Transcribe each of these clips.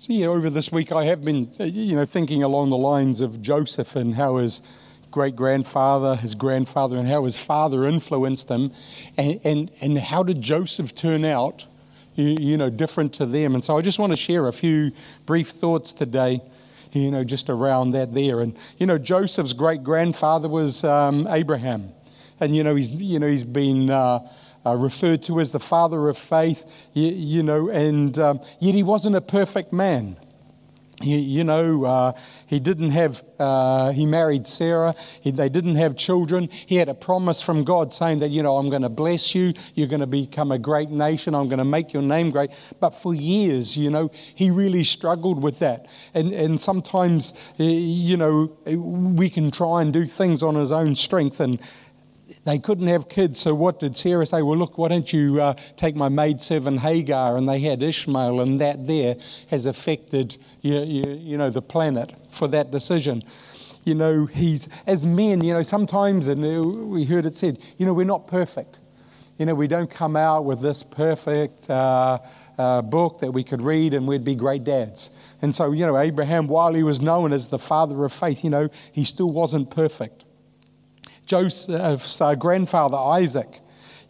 So, yeah, over this week I have been, uh, you know, thinking along the lines of Joseph and how his great grandfather, his grandfather, and how his father influenced him, and, and, and how did Joseph turn out, you, you know, different to them. And so I just want to share a few brief thoughts today, you know, just around that there. And, you know, Joseph's great grandfather was um, Abraham. And, you know, he's, you know, he's been. Uh, uh, referred to as the father of faith, you, you know, and um, yet he wasn't a perfect man. He, you know, uh, he didn't have, uh, he married Sarah. He, they didn't have children. He had a promise from God saying that, you know, I'm going to bless you. You're going to become a great nation. I'm going to make your name great. But for years, you know, he really struggled with that. And, and sometimes, you know, we can try and do things on his own strength. And, they couldn't have kids, so what did Sarah say? Well, look, why don't you uh, take my maidservant Hagar? And they had Ishmael, and that there has affected you, you, you know the planet for that decision. You know, he's as men. You know, sometimes, and we heard it said, you know, we're not perfect. You know, we don't come out with this perfect. Uh, uh, book that we could read and we'd be great dads. And so, you know, Abraham, while he was known as the father of faith, you know, he still wasn't perfect. Joseph's uh, grandfather, Isaac,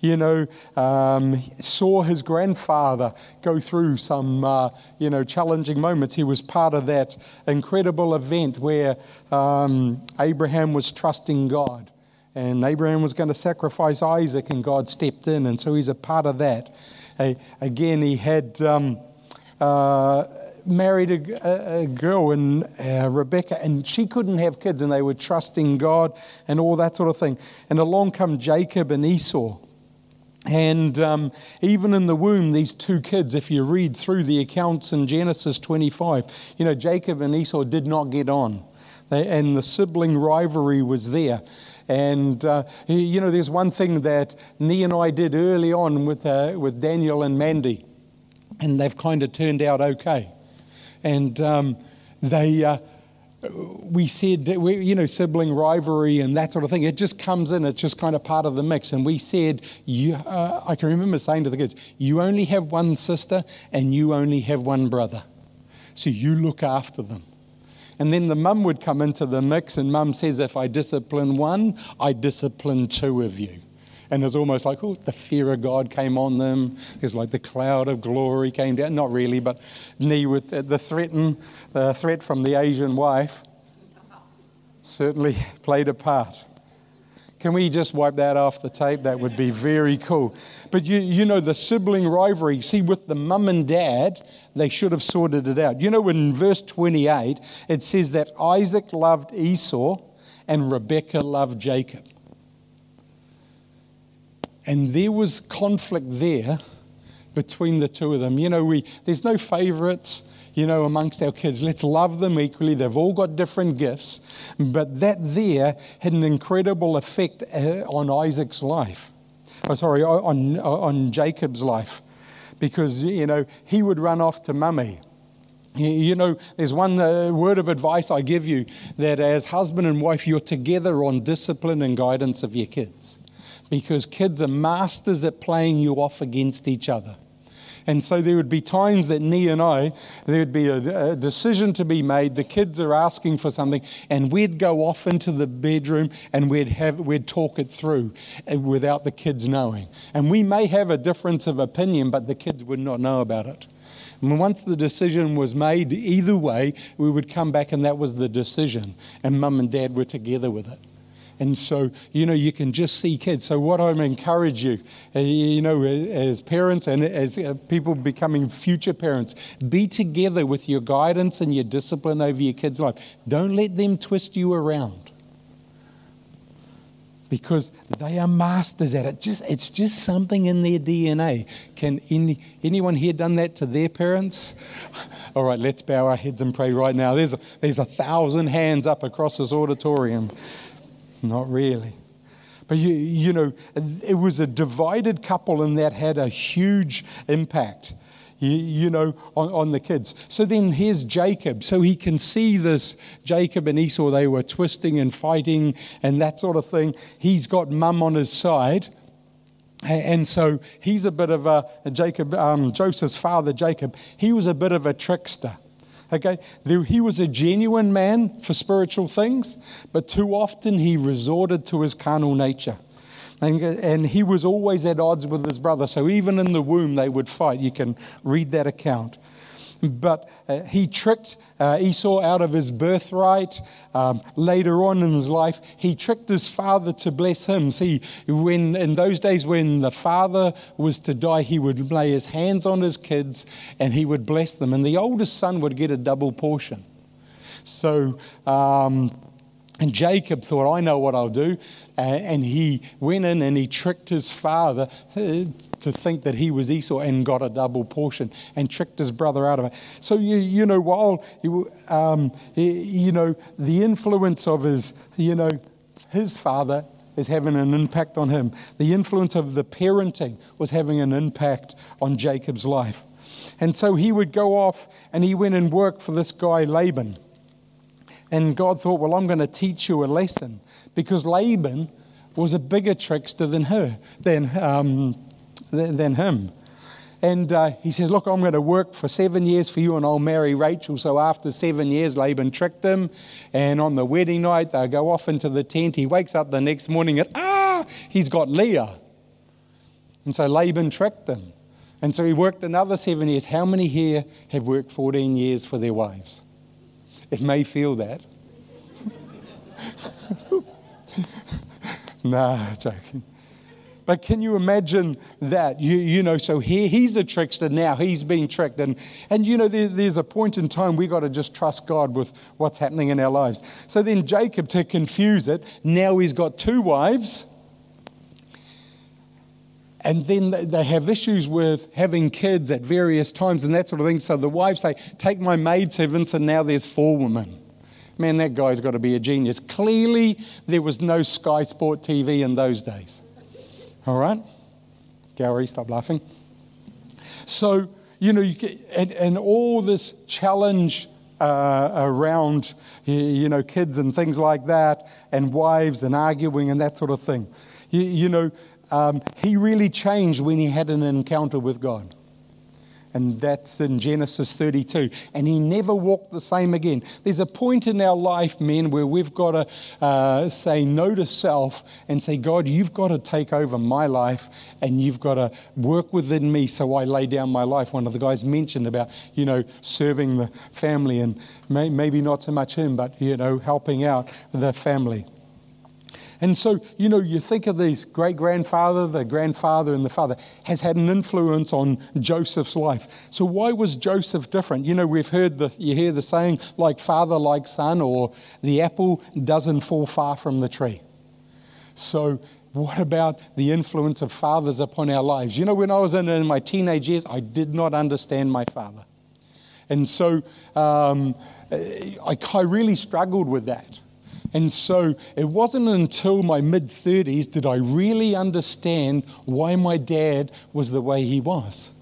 you know, um, saw his grandfather go through some, uh, you know, challenging moments. He was part of that incredible event where um, Abraham was trusting God. And Abraham was going to sacrifice Isaac, and God stepped in. And so he's a part of that. Uh, again, he had. Um, uh, married a, a girl, and uh, Rebecca, and she couldn't have kids, and they were trusting God and all that sort of thing. And along come Jacob and Esau. And um, even in the womb, these two kids, if you read through the accounts in Genesis 25, you know, Jacob and Esau did not get on. They, and the sibling rivalry was there. And, uh, you know, there's one thing that Nee and I did early on with, uh, with Daniel and Mandy, and they've kind of turned out okay and um, they. Uh, we said, you know, sibling rivalry and that sort of thing. It just comes in. It's just kind of part of the mix. And we said, you, uh, I can remember saying to the kids, you only have one sister and you only have one brother. So you look after them. And then the mum would come into the mix, and mum says, if I discipline one, I discipline two of you and it's almost like, oh, the fear of God came on them. It's like the cloud of glory came down. Not really, but Nee with the threaten, the threat from the Asian wife certainly played a part. Can we just wipe that off the tape? That would be very cool. But you, you know, the sibling rivalry, see, with the mum and dad, they should have sorted it out. You know, in verse 28, it says that Isaac loved Esau and Rebekah loved Jacob. And there was conflict there between the two of them. You know, we, there's no favorites, you know, amongst our kids. Let's love them equally. They've all got different gifts. But that there had an incredible effect uh, on Isaac's life. Oh, sorry, on, on Jacob's life. Because, you know, he would run off to mummy. You know, there's one uh, word of advice I give you that as husband and wife, you're together on discipline and guidance of your kids because kids are masters at playing you off against each other. And so there would be times that Nee and I, there would be a, a, decision to be made. The kids are asking for something, and we'd go off into the bedroom and we'd have we'd talk it through uh, without the kids knowing. And we may have a difference of opinion, but the kids would not know about it. And once the decision was made, either way, we would come back, and that was the decision. And mum and dad were together with it. And so, you know, you can just see kids. So, what I'm encourage you, uh, you know, as parents and as uh, people becoming future parents, be together with your guidance and your discipline over your kids' life. Don't let them twist you around because they are masters at it. Just, it's just something in their DNA. Can any, anyone here done that to their parents? All right, let's bow our heads and pray right now. There's a, there's a thousand hands up across this auditorium. Not really. But you, you know, it was a divided couple, and that had a huge impact, you, you know, on, on, the kids. So then here's Jacob. So he can see this Jacob and Esau, they were twisting and fighting and that sort of thing. He's got mum on his side. And so he's a bit of a, Jacob, um, Joseph's father, Jacob, he was a bit of a trickster. Okay, he was a genuine man for spiritual things, but too often he resorted to his carnal nature. And, and he was always at odds with his brother. So even in the womb, they would fight. You can read that account. But uh, he tricked uh, Esau out of his birthright. Um, later on in his life, he tricked his father to bless him. See, when in those days when the father was to die, he would lay his hands on his kids and he would bless them, and the oldest son would get a double portion. So. Um, and Jacob thought, I know what I'll do. And he went in and he tricked his father uh, to think that he was Esau and got a double portion and tricked his brother out of it. So, you, you know, while, you, um, you know, the influence of his, you know, his father is having an impact on him. The influence of the parenting was having an impact on Jacob's life. And so he would go off and he went and worked for this guy, Laban. And God thought, well, I'm going to teach you a lesson because Laban was a bigger trickster than her, than, um, than him. And uh, he says, Look, I'm going to work for seven years for you and I'll marry Rachel. So after seven years, Laban tricked him. And on the wedding night, they go off into the tent. He wakes up the next morning and, ah, he's got Leah. And so Laban tricked them. And so he worked another seven years. How many here have worked 14 years for their wives? It may feel that. nah, joking. But can you imagine that? You, you know, so here he's a trickster now. He's being tricked. And, and you know, there, there's a point in time we got to just trust God with what's happening in our lives. So then Jacob, to confuse it, now he's got two wives. And then they have issues with having kids at various times and that sort of thing. So the wives say, Take my maidservants, and now there's four women. Man, that guy's got to be a genius. Clearly, there was no Sky Sport TV in those days. All right? Gary, stop laughing. So, you know, you get, and, and all this challenge uh, around, you know, kids and things like that, and wives and arguing and that sort of thing. You, you know, um, he really changed when he had an encounter with God. And that's in Genesis 32. And he never walked the same again. There's a point in our life, men, where we've got to uh, say no to self and say, God, you've got to take over my life and you've got to work within me so I lay down my life. One of the guys mentioned about, you know, serving the family and may, maybe not so much him, but, you know, helping out the family. And so, you know, you think of these great grandfather, the grandfather, and the father has had an influence on Joseph's life. So, why was Joseph different? You know, we've heard the, you hear the saying, like father, like son, or the apple doesn't fall far from the tree. So, what about the influence of fathers upon our lives? You know, when I was in, in my teenage years, I did not understand my father. And so um, I, I really struggled with that. And so it wasn't until my mid 30s did I really understand why my dad was the way he was.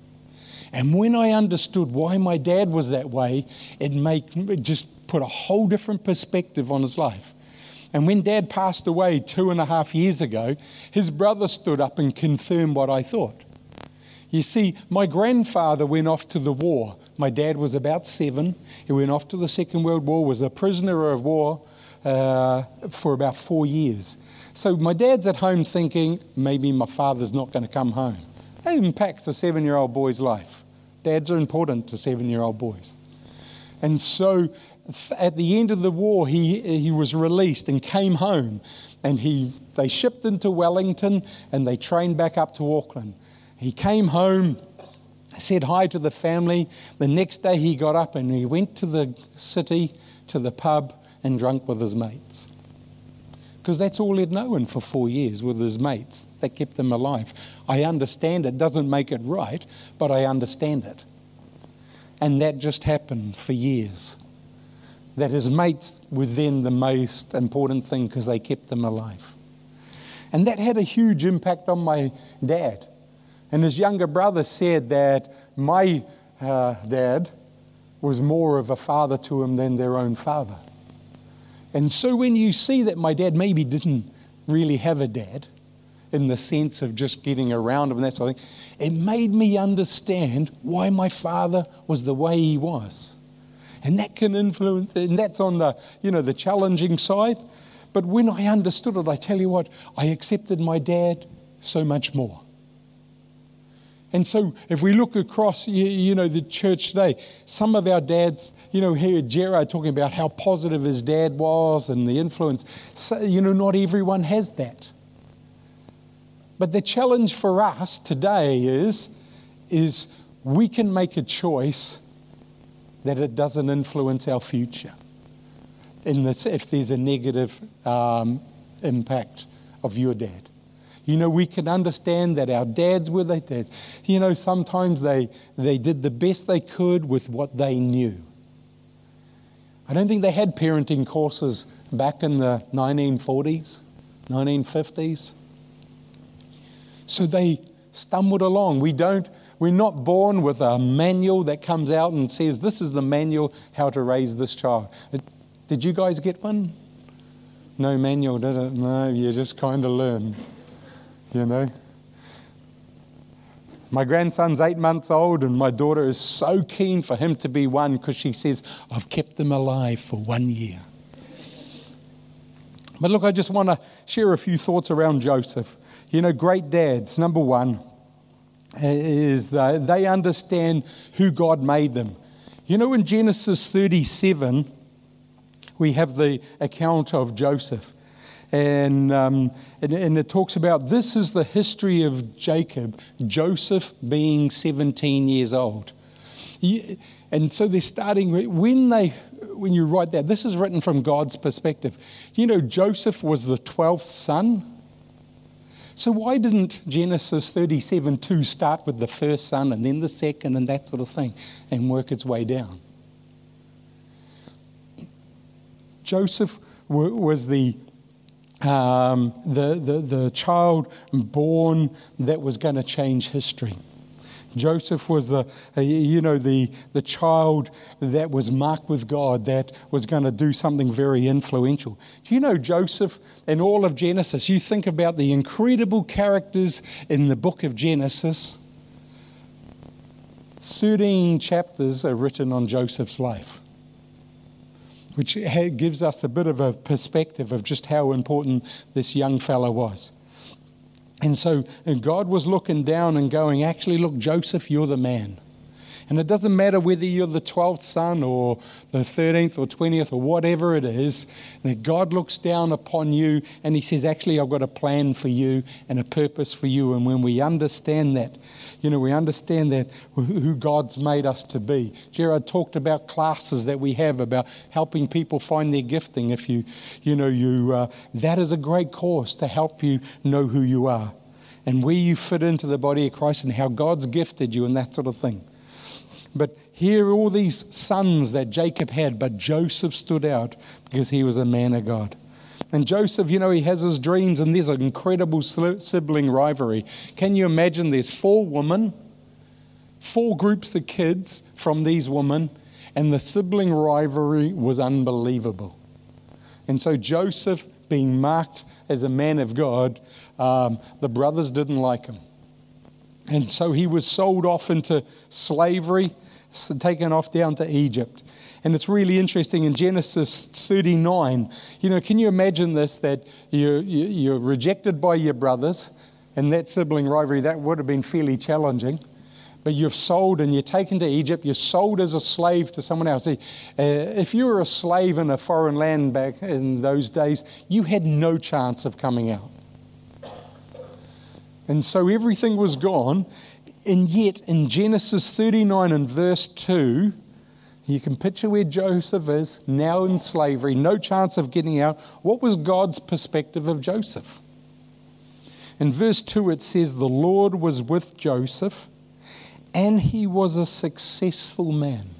And when I understood why my dad was that way, it, made, it just put a whole different perspective on his life. And when dad passed away two and a half years ago, his brother stood up and confirmed what I thought. You see, my grandfather went off to the war. My dad was about seven. He went off to the Second World War, was a prisoner of war, uh, for about four years. So my dad's at home thinking, maybe my father's not going to come home. That impacts a seven year old boy's life. Dads are important to seven year old boys. And so at the end of the war, he, he was released and came home. And he, they shipped into Wellington and they trained back up to Auckland. He came home, said hi to the family. The next day he got up and he went to the city, to the pub, and drunk with his mates. Because that's all he'd known for four years with his mates. That kept him alive. I understand it. Doesn't make it right, but I understand it. And that just happened for years. That his mates were then the most important thing because they kept him alive. And that had a huge impact on my dad. And his younger brother said that my uh, dad was more of a father to him than their own father. And so when you see that my dad maybe didn't really have a dad, in the sense of just getting around him and that sort of thing, it made me understand why my father was the way he was. And that can influence, and that's on the, you know, the challenging side. But when I understood it, I tell you what, I accepted my dad so much more. And so, if we look across, you, know, the church today, some of our dads, you know, here Gerard talking about how positive his dad was and the influence. So, you know, not everyone has that. But the challenge for us today is, is we can make a choice that it doesn't influence our future. In this, if there's a negative um, impact of your dad. You know, we can understand that our dads were their dads. You know, sometimes they, they did the best they could with what they knew. I don't think they had parenting courses back in the 1940s, 1950s. So they stumbled along. We don't, we're not born with a manual that comes out and says, this is the manual how to raise this child. Did you guys get one? No manual, did it? No, you just kind of learn you know. My grandson's eight months old, and my daughter is so keen for him to be one because she says, I've kept him alive for one year. But look, I just want to share a few thoughts around Joseph. You know, great dads, number one, is they understand who God made them. You know, in Genesis 37, we have the account of Joseph. And, um, and, and, it talks about this is the history of Jacob, Joseph being 17 years old. And so they're starting, when, they, when you write that, this is written from God's perspective. You know, Joseph was the 12th son. So why didn't Genesis 37 2 start with the first son and then the second and that sort of thing and work its way down? Joseph was the um, the, the, the child born that was going to change history. Joseph was the, uh, you know, the, the child that was marked with God that was going to do something very influential. Do you know Joseph in all of Genesis? You think about the incredible characters in the book of Genesis. 13 chapters are written on Joseph's life which gives us a bit of a perspective of just how important this young fellow was. And so and God was looking down and going, actually, look, Joseph, you're the man. And it doesn't matter whether you're the 12th son or the 13th or 20th or whatever it is, that God looks down upon you and He says, Actually, I've got a plan for you and a purpose for you. And when we understand that, you know, we understand that who God's made us to be. Gerard talked about classes that we have about helping people find their gifting. If you, you know, you, uh, that is a great course to help you know who you are and where you fit into the body of Christ and how God's gifted you and that sort of thing. But here are all these sons that Jacob had, but Joseph stood out because he was a man of God. And Joseph, you know, he has his dreams, and there's an incredible sibling rivalry. Can you imagine there's four women, four groups of kids from these women, and the sibling rivalry was unbelievable. And so Joseph, being marked as a man of God, um, the brothers didn't like him. And so he was sold off into slavery, taken off down to Egypt. And it's really interesting in Genesis 39. You know, can you imagine this that you're, you're rejected by your brothers, and that sibling rivalry, that would have been fairly challenging. But you're sold and you're taken to Egypt, you're sold as a slave to someone else. Uh, if you were a slave in a foreign land back in those days, you had no chance of coming out. And so everything was gone. And yet, in Genesis 39 and verse 2, you can picture where Joseph is, now in slavery, no chance of getting out. What was God's perspective of Joseph? In verse 2, it says, The Lord was with Joseph, and he was a successful man.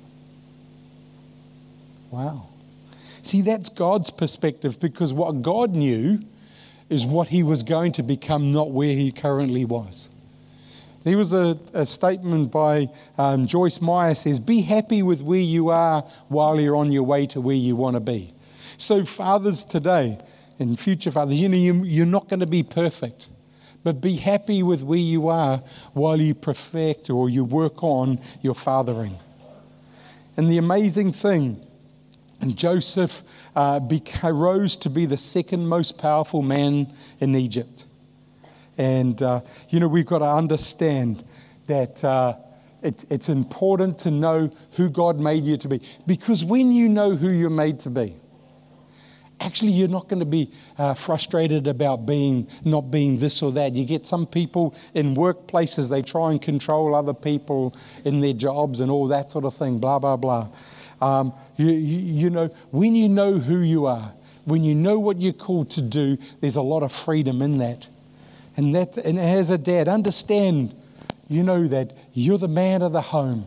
Wow. See, that's God's perspective because what God knew is what he was going to become, not where he currently was. There was a, a statement by um, Joyce Meyer says, Be happy with where you are while you're on your way to where you want to be. So, fathers today and future fathers, you know, you, you're not going to be perfect, but be happy with where you are while you perfect or you work on your fathering. and the amazing thing, and Joseph uh, rose to be the second most powerful man in Egypt. And, uh, you know, we've got to understand that uh, it, it's important to know who God made you to be. Because when you know who you're made to be, actually you're not going to be uh, frustrated about being not being this or that. You get some people in workplaces they try and control other people in their jobs and all that sort of thing blah blah blah. Um, you, you, you know when you know who you are when you know what you're called to do there's a lot of freedom in that and that and as a dad understand you know that you're the man of the home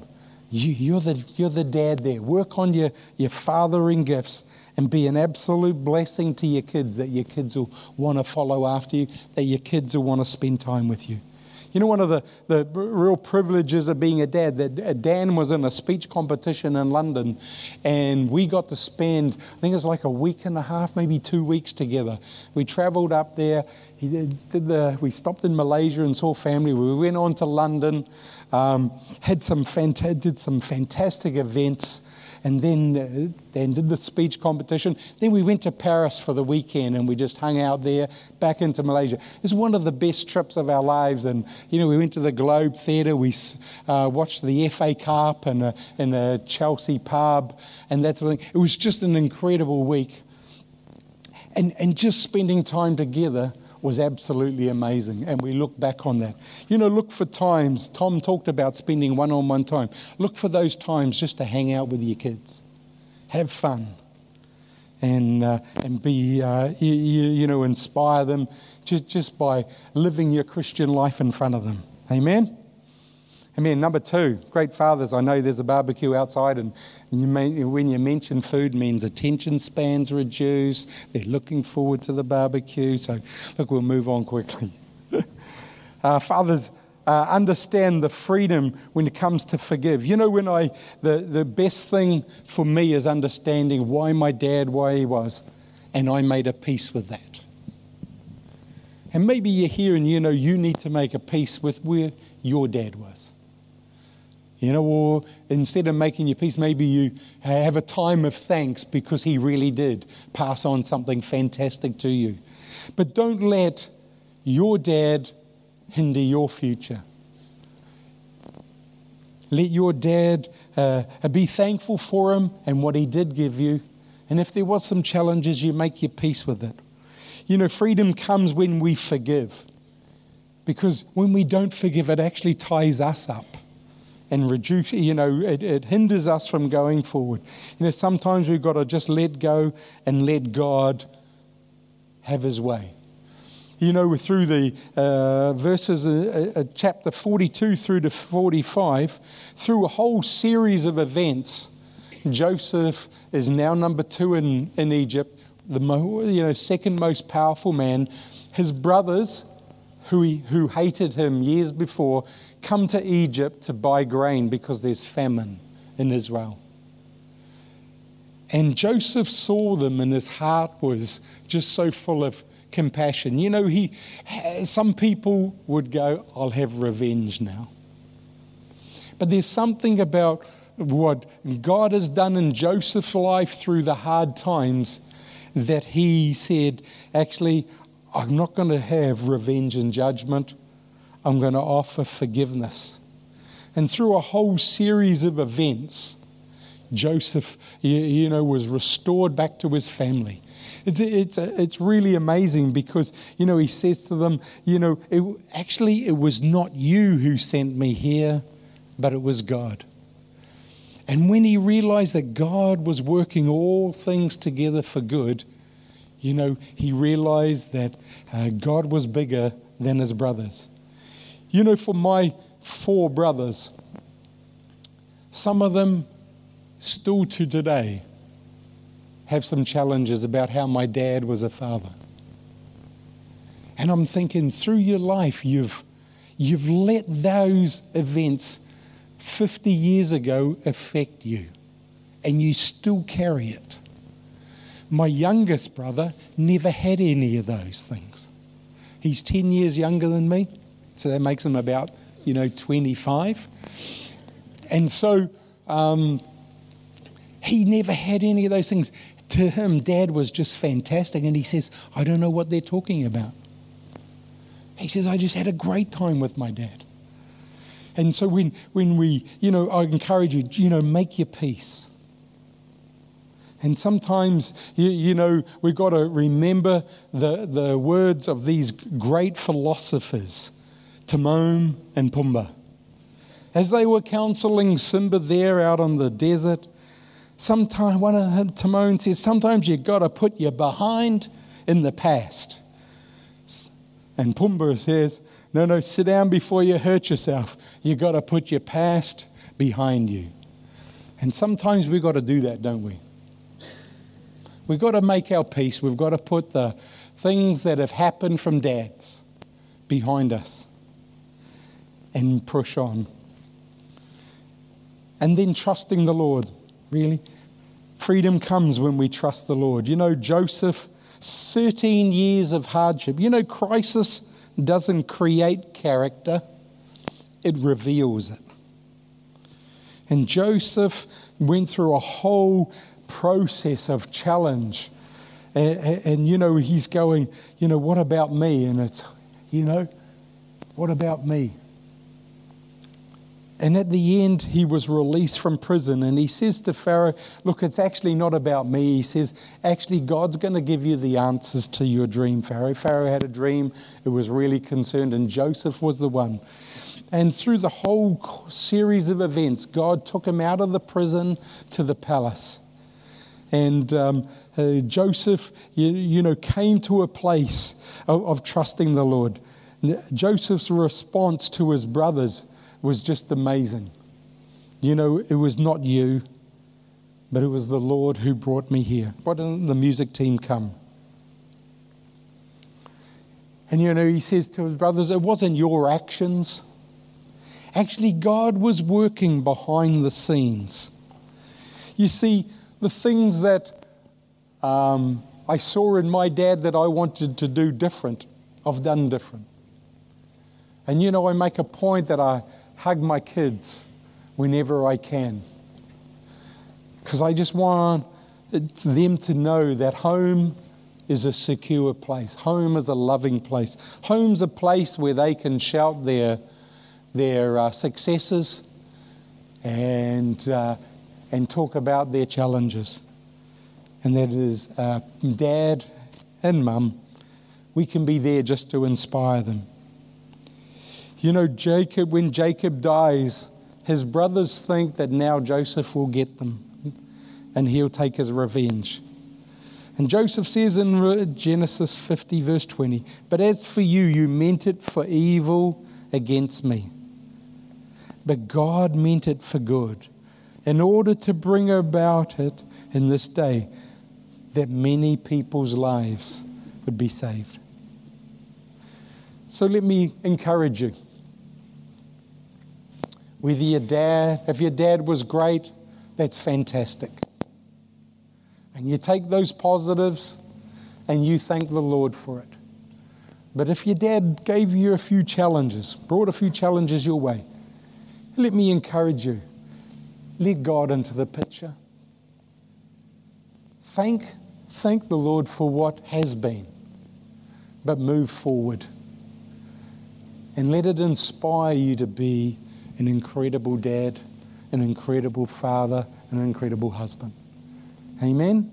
you, you're, the, you're the dad there work on your, your fathering gifts and be an absolute blessing to your kids that your kids will want to follow after you, that your kids will want to spend time with you. You know, one of the, the real privileges of being a dad, that uh, Dan was in a speech competition in London, and we got to spend, I think it was like a week and a half, maybe two weeks together. We traveled up there. He did, the, we stopped in Malaysia and saw family. We went on to London, um, had some did some fantastic events and then, uh, then did the speech competition. Then we went to Paris for the weekend and we just hung out there, back into Malaysia. It was one of the best trips of our lives. And, you know, we went to the Globe Theatre, we uh, watched the FA Cup and a, in a Chelsea pub and that sort of thing. It was just an incredible week. And, and just spending time together was absolutely amazing. And we look back on that. You know, look for times. Tom talked about spending one on one time. Look for those times just to hang out with your kids, have fun, and, uh, and be, uh, you, you know, inspire them just, just by living your Christian life in front of them. Amen? Amen. Number two, great fathers. I know there's a barbecue outside, and you may, when you mention food, means attention spans reduce. They're looking forward to the barbecue. So, look, we'll move on quickly. uh, fathers, uh, understand the freedom when it comes to forgive. You know, when I the the best thing for me is understanding why my dad, why he was, and I made a peace with that. And maybe you're here and you know you need to make a peace with where your dad was. You know, or instead of making your peace, maybe you have a time of thanks because he really did pass on something fantastic to you. But don't let your dad hinder your future. Let your dad uh, be thankful for him and what he did give you. And if there was some challenges, you make your peace with it. You know, freedom comes when we forgive. Because when we don't forgive, it actually ties us up and reduce, you know, it, it hinders us from going forward. You know, sometimes we've got to just let go and let God have his way. You know, through the uh, verses, uh, uh, chapter 42 through to 45, through a whole series of events, Joseph is now number two in, in Egypt, the mo- you know, second most powerful man. His brothers, who, he, who hated him years before, come to Egypt to buy grain because there's famine in Israel. And Joseph saw them, and his heart was just so full of compassion. You know, he, some people would go, I'll have revenge now. But there's something about what God has done in Joseph's life through the hard times that he said, actually, I'm not going to have revenge and judgment. I'm going to offer forgiveness. And through a whole series of events, Joseph, you, know, was restored back to his family. It's, it's, it's really amazing because, you know, he says to them, you know, it, actually, it was not you who sent me here, but it was God. And when he realized that God was working all things together for good, you know, he realized that uh, God was bigger than his brothers. You know, for my four brothers, some of them still to today have some challenges about how my dad was a father. And I'm thinking through your life, you've, you've let those events 50 years ago affect you, and you still carry it. My youngest brother never had any of those things. He's 10 years younger than me. So that makes them about, you know, 25. And so, um, He never had any of those things. To him, dad was just fantastic. And he says, I don't know what they're talking about. He says, I just had a great time with my dad. And so when, when we, you know, I encourage you, you know, make your peace. And sometimes, you, you know, we've got to remember the, the words of these great philosophers, Timon and Pumbaa. As they were counseling Simba there out on the desert, sometimes one of Timon says, sometimes you've got to put your behind in the past. And Pumbaa says, no, no, sit down before you hurt yourself. You've got to put your past behind you. And sometimes we've got to do that, don't we? We've got to make our peace. We've got to put the things that have happened from dads behind us and push on. And then trusting the Lord, really. Freedom comes when we trust the Lord. You know, Joseph, 13 years of hardship. You know, crisis doesn't create character, it reveals it. And Joseph went through a whole process of challenge. And, and, and, you know, he's going, you know, what about me? And it's, you know, what about me? And at the end, he was released from prison. And he says to Pharaoh, Look, it's actually not about me. He says, Actually, God's going to give you the answers to your dream, Pharaoh. Pharaoh had a dream, it was really concerned, and Joseph was the one. And through the whole series of events, God took him out of the prison to the palace. And um, uh, Joseph, you, you, know, came to a place of, of trusting the Lord. Joseph's response to his brothers was just amazing. You know, it was not you, but it was the Lord who brought me here. Why didn't the music team come? And you know, he says to his brothers, It wasn't your actions. Actually, God was working behind the scenes. You see, the things that um, I saw in my dad that I wanted to do different, I've done different. And you know, I make a point that I hug my kids whenever I can. Because I just want them to know that home is a secure place. Home is a loving place. Home's a place where they can shout their, their uh, successes and, uh, and talk about their challenges. And that is uh, dad and mum. We can be there just to inspire them. You know, Jacob, when Jacob dies, his brothers think that now Joseph will get them and he'll take his revenge. And Joseph says in Genesis 50, verse 20, But as for you, you meant it for evil against me. But God meant it for good, in order to bring about it in this day that many people's lives would be saved. So let me encourage you. Whether your dad, if your dad was great, that's fantastic. And you take those positives and you thank the Lord for it. But if your dad gave you a few challenges, brought a few challenges your way, let me encourage you. Let God into the picture. Thank, thank the Lord for what has been, but move forward. And let it inspire you to be an incredible dad, an incredible father, an incredible husband. Amen.